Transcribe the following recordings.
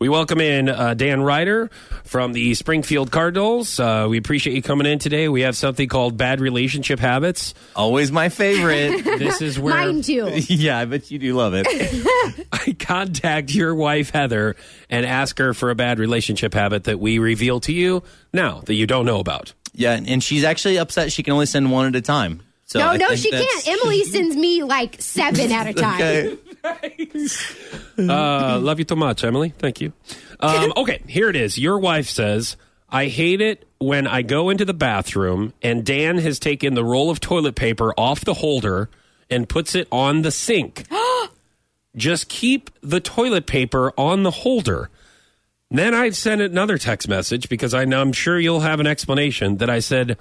We welcome in uh, Dan Ryder from the Springfield Cardinals. Uh, we appreciate you coming in today. We have something called bad relationship habits. Always my favorite. This is where Mine too. yeah, I bet you do love it. I contact your wife Heather and ask her for a bad relationship habit that we reveal to you now that you don't know about. Yeah, and- and she's actually upset she can only send one at a time. So no, I no, she that's- can't. Emily sends me like seven at a time. Okay. Uh, love you so much, Emily. Thank you. Um, okay, here it is. Your wife says, I hate it when I go into the bathroom and Dan has taken the roll of toilet paper off the holder and puts it on the sink. Just keep the toilet paper on the holder. Then I sent another text message because I know I'm sure you'll have an explanation that I said,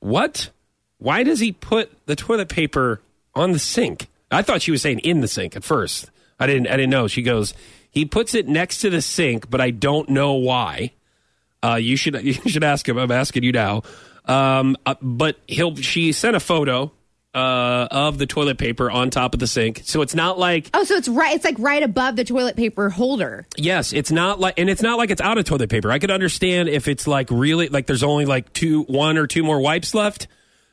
What? Why does he put the toilet paper on the sink? I thought she was saying in the sink at first. I didn't I didn't know. She goes, he puts it next to the sink, but I don't know why. Uh, you should you should ask him. I'm asking you now. Um, uh, but he'll she sent a photo uh, of the toilet paper on top of the sink, so it's not like Oh, so it's right. It's like right above the toilet paper holder. Yes, it's not like, and it's not like it's out of toilet paper. I could understand if it's like really like there's only like two, one or two more wipes left.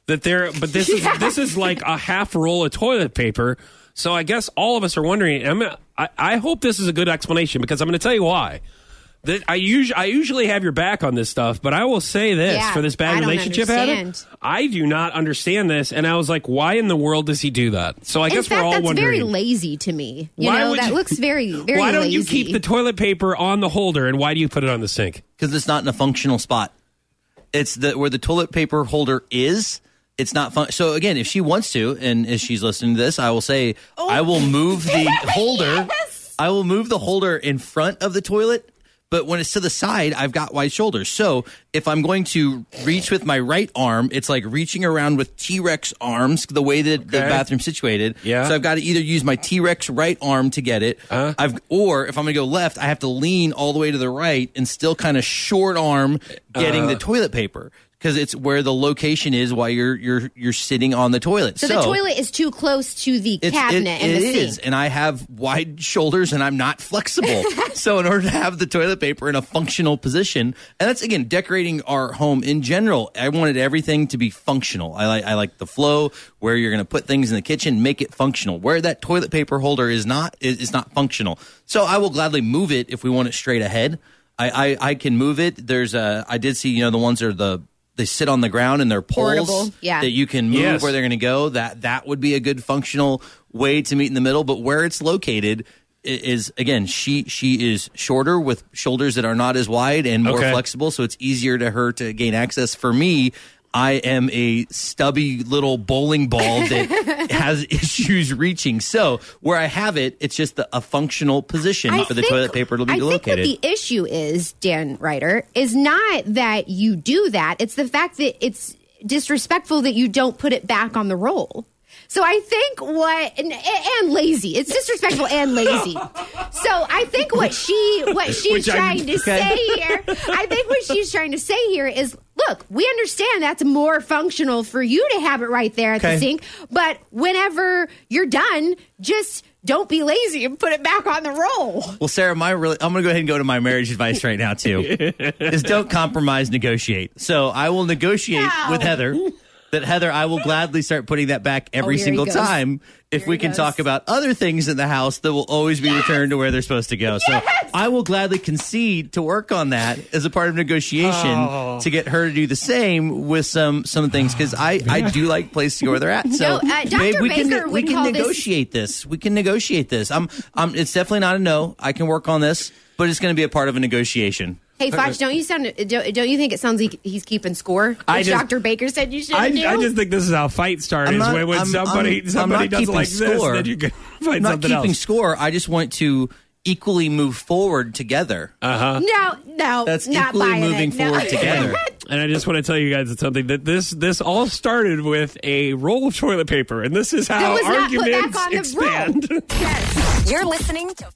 That there, but this is this is like a half roll of toilet paper. So I guess all of us are wondering. I'm, I, I hope this is a good explanation because I'm going to tell you why. That I usually I usually have your back on this stuff, but I will say this Yeah, for this bad I relationship habit. understand. I do not understand this, and I was like, why in the world does he do that? So I In guess fact, we're all that's wondering. very lazy to me. You Why know, that you- looks very, very why don't lazy. you keep the toilet paper on the holder, and why do you put it on the sink? because it's not in a functional spot. It's the where the toilet paper holder is. It's not fun. So again, if she wants to, and if she's listening to this, I will say I will move the holder. I will move the holder in front of the toilet. But when it's to the side, I've got wide shoulders. So if I'm going to reach with my right arm, it's like reaching around with T Rex arms, the way that the Okay. bathroom's situated. Yeah. So I've got to either use my T Rex right arm to get it. Uh-huh. I've or if I'm going to go left, I have to lean all the way to the right and still kind of short arm getting Uh-huh. the toilet paper because it's where the location is while you're you're you're sitting on the toilet. so, the toilet is too close to the cabinet it- and it the is, sink. and I have wide shoulders and I'm not flexible. so in order to have the toilet paper in a functional position, and that's again decorating our home in general. I wanted everything to be functional. I like I like the flow where you're going to put things in the kitchen, make it functional. Where that toilet paper holder is not is, is not functional. So I will gladly move it if we want it straight ahead. I, I, I can move it. There's a I did see you know the ones that are the they sit on the ground and they're poles Portable, yeah. that you can move Yes. where they're going to go. That that would be a good functional way to meet in the middle. But where it's located is again she she is shorter with shoulders that are not as wide and more Okay. flexible, so it's easier to her to gain access. For me. I am a stubby little bowling ball that has issues reaching. So where I have it, it's just the, a functional position I for the toilet paper to be I think located. what the issue is, Dan Ryder, is not that you do that. It's the fact that it's disrespectful that you don't put it back on the roll. So I think what and, and lazy. It's disrespectful and lazy. So I think what she what she's Which I'm- trying to say here, I think what she's trying to say here is, look, we understand that's more functional for you to have it right there at Okay. the sink, but whenever you're done, just don't be lazy and put it back on the roll. Well, Sarah, my really, I'm going to go ahead and go to my marriage advice right now too. is don't compromise, negotiate. So I will negotiate No. with Heather that Heather, I will gladly start putting that back every Oh, single time if Here we can goes. talk about other things in the house that will always be returned to where they're supposed to go. So I will gladly concede to work on that as a part of negotiation Oh. to get her to do the same with some some things because I I do like places where they're at. So No, uh, Dr. babe, we can we can call this- negotiate this. We can negotiate this. I'm I'm it's definitely not a no. I can work on this, but it's going to be a part of a negotiation. Hey, Foch, don't you sound? Don't, don't you think it sounds like he's keeping score? I Which just- Dr. Baker said you should I, do. I just think this is how fight start is not- when, when I'm- somebody I'm- I'm somebody not does it keeping this, score. then you can I'm find not something keeping else. score. I just want to equally move forward together. Uh-huh. no, no, That's not equally moving it. No. forward together. And I just want to tell you guys something that this this all started with a roll of toilet paper, and this is how was not put arguments back on expand. yes. You're listening to